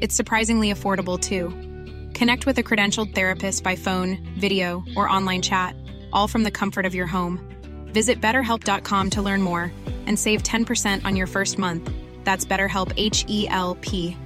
It's surprisingly affordable too. Connect with a credentialed therapist by phone, video, or online chat, all from the comfort of your home. Visit betterhelp.com to learn more and save 10% on your first month. That's BetterHelp H E L P.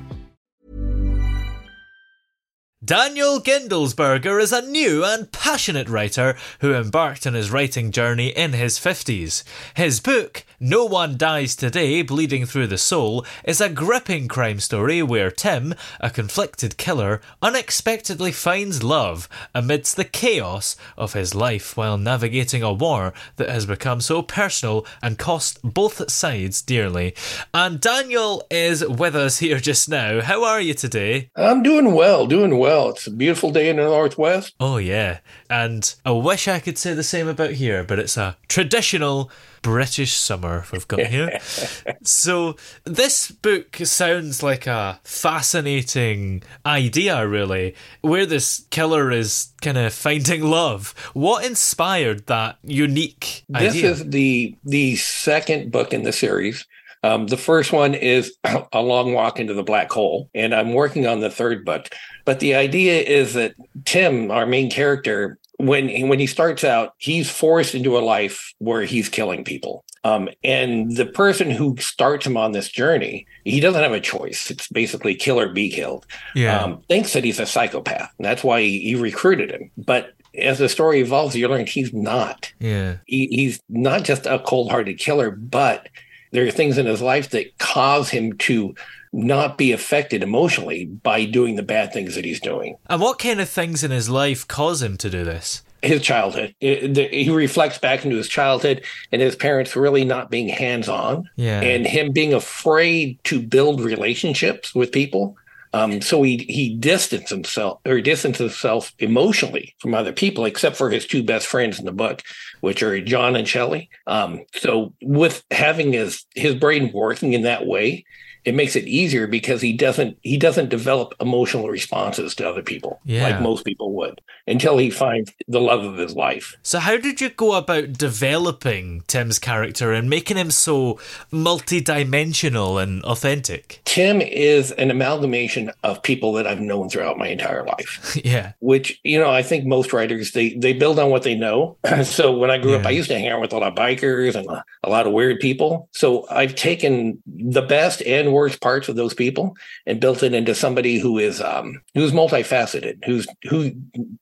Daniel Gindlesperger is a new and passionate writer who embarked on his writing journey in his 50s. His book, No One Dies Today Bleeding Through the Soul, is a gripping crime story where Tim, a conflicted killer, unexpectedly finds love amidst the chaos of his life while navigating a war that has become so personal and cost both sides dearly. And Daniel is with us here just now. How are you today? I'm doing well, doing well. It's a beautiful day in the Northwest. Oh, yeah. And I wish I could say the same about here, but it's a traditional British summer we've got here. so, this book sounds like a fascinating idea, really, where this killer is kind of finding love. What inspired that unique idea? This is the the second book in the series. Um, the first one is A Long Walk into the Black Hole, and I'm working on the third book. But the idea is that Tim, our main character, when when he starts out, he's forced into a life where he's killing people. Um, and the person who starts him on this journey, he doesn't have a choice. It's basically kill or be killed. Yeah. Um, thinks that he's a psychopath. And that's why he, he recruited him. But as the story evolves, you learn he's not. Yeah. He, he's not just a cold-hearted killer, but there are things in his life that cause him to not be affected emotionally by doing the bad things that he's doing. And what kind of things in his life cause him to do this? His childhood. It- the- he reflects back into his childhood and his parents really not being hands on Yeah. and him being afraid to build relationships with people. Um, so he he distanced himself or distanced himself emotionally from other people, except for his two best friends in the book, which are John and Shelley. Um, so with having his his brain working in that way, it makes it easier because he doesn't he doesn't develop emotional responses to other people Yeah. like most people would until he finds the love of his life. So, how did you go about developing Tim's character and making him so multi-dimensional and authentic? Tim is an amalgamation of people that I've known throughout my entire life. yeah, which you know i think most writers they they build on what they know so when i grew up i used to hang out with a lot of bikers and a lot of weird people so i've taken the best and worst parts of those people and built it into somebody who is um who's multifaceted who's who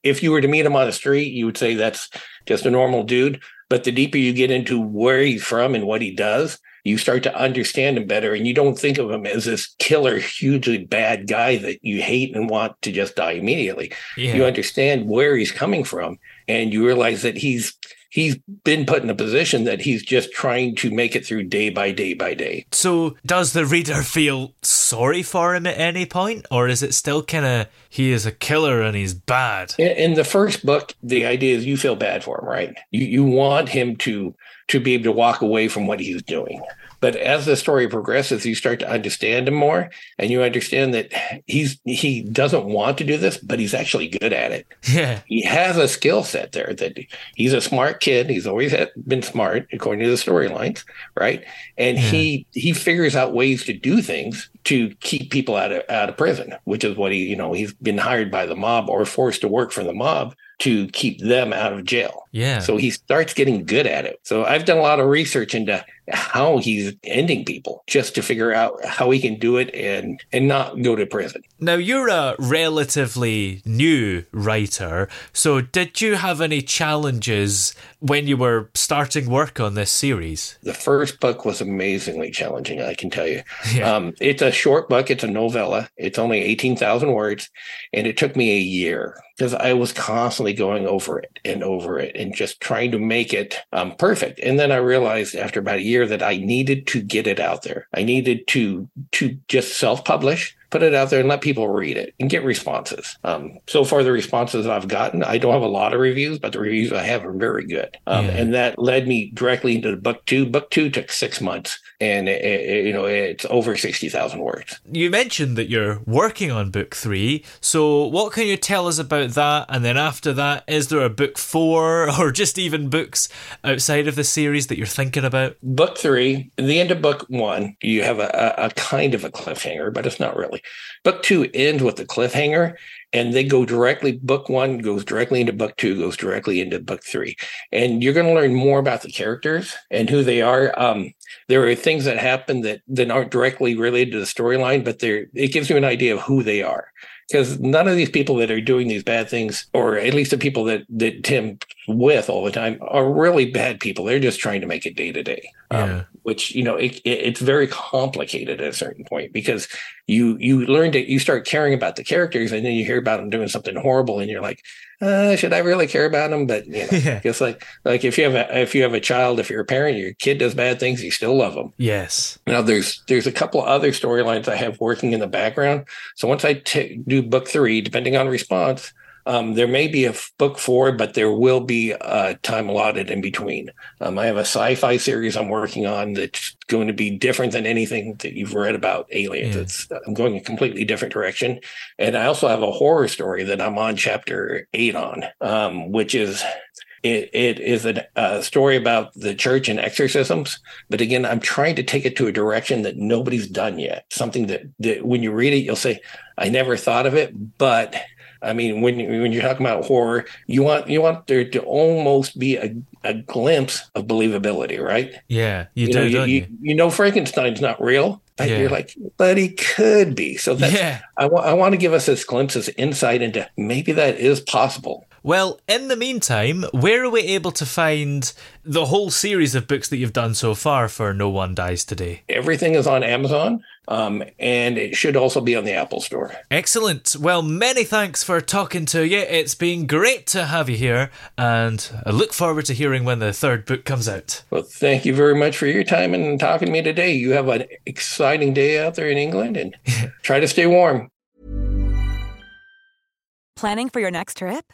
if you were to meet him on the street you would say that's just a normal dude but the deeper you get into where he's from and what he does you start to understand him better and you don't think of him as this killer hugely bad guy that you hate and want to just die immediately yeah. you understand where he's coming from and you realize that he's he's been put in a position that he's just trying to make it through day by day by day. So, does the reader feel sorry for him at any point, or is it still kind of he is a killer and he's bad? in, in the first book the idea is you feel bad for him right? You you want him to to be able to walk away from what he's doing but as the story progresses you start to understand him more and you understand that he's he doesn't want to do this but he's actually good at it Yeah, he has a skill set there that he's a smart kid. He's always been smart according to the storylines, right? And he he figures out ways to do things to keep people out of out of prison, which is what he you know he's been hired by the mob or forced to work for the mob to keep them out of jail. yeah. So he starts getting good at it. So I've done a lot of research into how he's ending people just to figure out how he can do it and and not go to prison. Now you're a relatively new writer, so did you have any challenges when you were starting work on this series? The first book was amazingly challenging, I can tell you. Yeah. Um, it's a short book, it's a novella, it's only 18,000 words, and it took me a year because I was constantly going over it and over it and just trying to make it um, perfect. And then I realized after about a year that I needed to get it out there. I needed to to just self publish put it out there and let people read it and get responses. Um, so far, the responses that I've gotten, I don't have a lot of reviews, but the reviews I have are very good. Um, Yeah. And that led me directly into the book two. Book two took six months, and it, it- you know it's over sixty thousand words. You mentioned that you're working on book three, so what can you tell us about that? And then after that, is there a book four or just even books outside of the series that you're thinking about? Book three, the end of book one, you have a, a kind of a cliffhanger, but it's not really. Book two ends with a cliffhanger, and they go directly. Book one goes directly into book two, goes directly into book three, and you're going to learn more about the characters and who they are. Um, there are things that happen that that aren't directly related to the storyline, but they're it gives you an idea of who they are. Because none of these people that are doing these bad things, or at least the people that that Tim with all the time, are really bad people. They're just trying to make it day to day Yeah. which you know it, it, it's very complicated at a certain point because you you learn to you start caring about the characters and then you hear about them doing something horrible and you're like uh, should I really care about them? But you know, Yeah. it's like like if you have a if you have a child, if you're a parent, your kid does bad things, you still love them. Yes. Now there's there's a couple other storylines I have working in the background. So once I t- do book three, depending on response, um, there may be a f- book four, but there will be uh, time allotted in between. Um, I have a sci-fi series I'm working on that's going to be different than anything that you've read about aliens. Yeah. It's I'm going a completely different direction, and I also have a horror story that I'm on chapter eight on, um, which is. It, it is a, a story about the church and exorcisms, but again, I'm trying to take it to a direction that nobody's done yet. Something that, that when you read it, you'll say, "I never thought of it." But I mean, when you, when you're talking about horror, you want you want there to almost be a, a glimpse of believability, right? Yeah. You, You do, know, you, don't you? you, know Frankenstein's not real, but Yeah. you're like, but he could be. So that's Yeah. I want I want to give us this glimpse, this insight into maybe that is possible. Well, in the meantime, where are we able to find the whole series of books that you've done so far for No One Dies Today? Everything is on Amazon, um, and it should also be on the Apple Store. Excellent. Well, many thanks for talking to you. It's been great to have you here, and I look forward to hearing when the third book comes out. Well, thank you very much for your time and talking to me today. You have an exciting day out there in England, and try to stay warm. Planning for your next trip?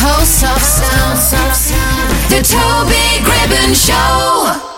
Pulse of sound. The Toby Gribbon Show.